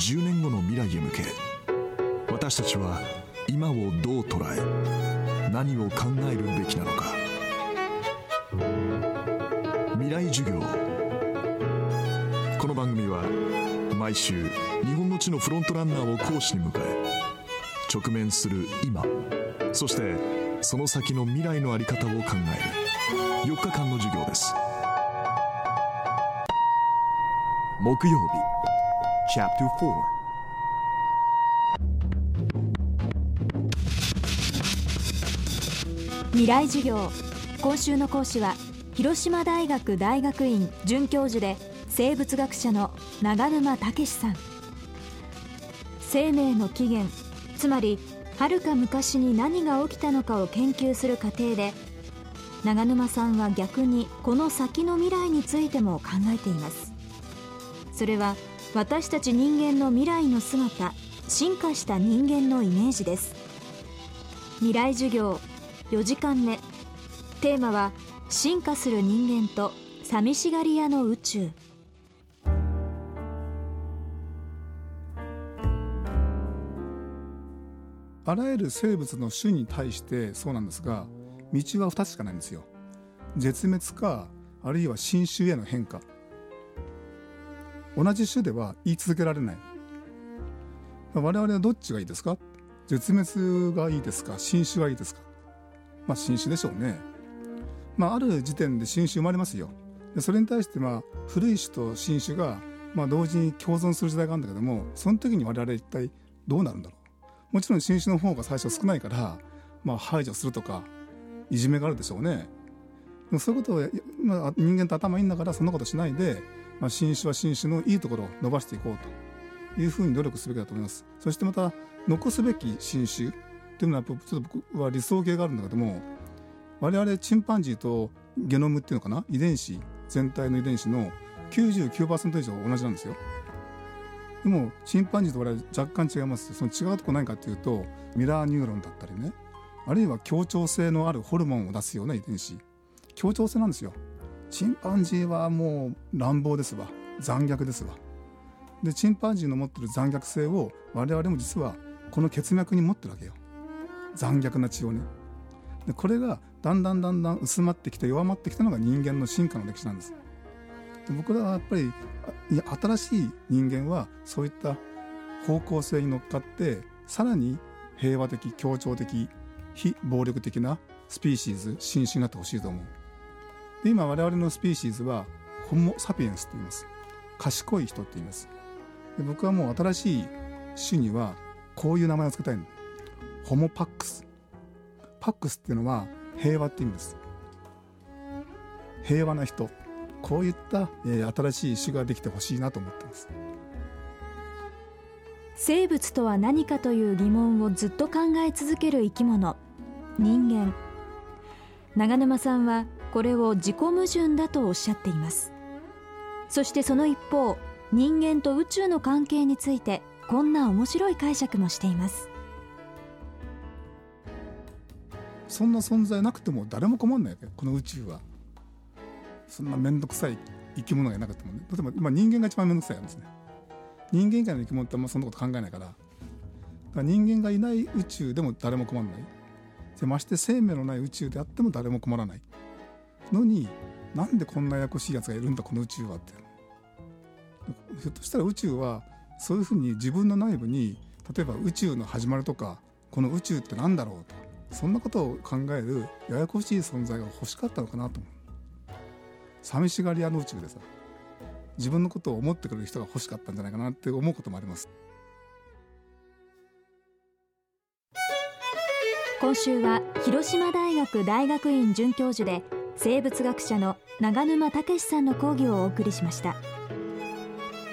10年後の未来へ向け私たちは今をどう捉え何を考えるべきなのか。未来授業。この番組は毎週日本の地のフロントランナーを講師に迎え直面する今そしてその先の未来の在り方を考える4日間の授業です。木曜日。Chapter 4未来授業今週の講師は広島大学大学院准教授で生物学者の長沼武さん。生命の起源つまりはるか昔に何が起きたのかを研究する過程で長沼さんは逆にこの先の未来についても考えています。それは私たち人間の未来の姿進化した人間のイメージです。未来授業4時間目。テーマは進化する人間と寂しがり屋の宇宙。あらゆる生物の種に対してそうなんですが道は2つしかないんですよ。絶滅かあるいは新種への変化。同じ種では言い続けられない。我々はどっちがいいですか？絶滅がいいですか？新種がいいですか？まあ新種でしょうね。まあある時点で新種生まれますよ。でそれに対してまあ古い種と新種がまあ同時に共存する時代があるんだけどもその時に我々一体どうなるんだろう？もちろん新種の方が最初少ないからまあ排除するとかいじめがあるでしょうね。そういうことを、まあ、人間と頭いいんだからそんなことしないでまあ、新種は新種のいいところを伸ばしていこうというふうに努力すべきだと思います。そしてまた残すべき新種っていうのはやっぱちょっと僕は理想形があるんだけども我々チンパンジーとゲノムっていうのかな？遺伝子全体の遺伝子の99%以上同じなんですよ。でもチンパンジーと我々若干違います。その違うとこ何かっていうとミラーニューロンだったりね。あるいは協調性のあるホルモンを出すような遺伝子。協調性なんですよ。チンパンジーはもう乱暴ですわ。残虐ですわ。でチンパンジーの持ってる残虐性を我々も実はこの血脈に持ってるわけよ。残虐な血をね。でこれがだんだんだんだん薄まってきて弱まってきたのが人間の進化の歴史なんです。で僕らはやっぱり新しい人間はそういった方向性に乗っかってさらに平和的協調的非暴力的なスピーシーズ新種になってほしいと思う。で今我々のスピーシーズはホモ・サピエンスと言います。賢い人って言います。で僕はもう新しい種にはこういう名前を付けたいの。ホモ・パックス。パックスっていうのは平和って意味です。平和な人。こういった、えー、新しい種ができてほしいなと思ってます。生物とは何かという疑問をずっと考え続ける生き物。人間。長沼さんはこれを自己矛盾だとおっしゃっています。そしてその一方人間と宇宙の関係についてこんな面白い解釈もしています。そんな存在なくても誰も困んないこの宇宙は。そんな面倒くさい生き物がいなくてもね。例えば今人間が一番面倒くさいんですね。人間以外の生き物ってあんまそんなこと考えないから。から人間がいない宇宙でも誰も困らない。でまして生命のない宇宙であっても誰も困らない。のになんでこんなややこしいやつがいるんだこの宇宙はって。ひょっとしたら宇宙はそういうふうに自分の内部に例えば宇宙の始まりとかこの宇宙って何だろうとそんなことを考えるややこしい存在が欲しかったのかなと思う。寂しがり屋の宇宙でさ自分のことを思ってくれる人が欲しかったんじゃないかなって思うこともあります。今週は広島大学大学院准教授で生物学者の長沼武さんの講義をお送りしました。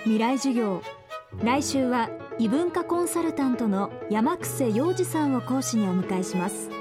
未来授業。来週は異文化コンサルタントの山伏洋二さんを講師にお迎えします「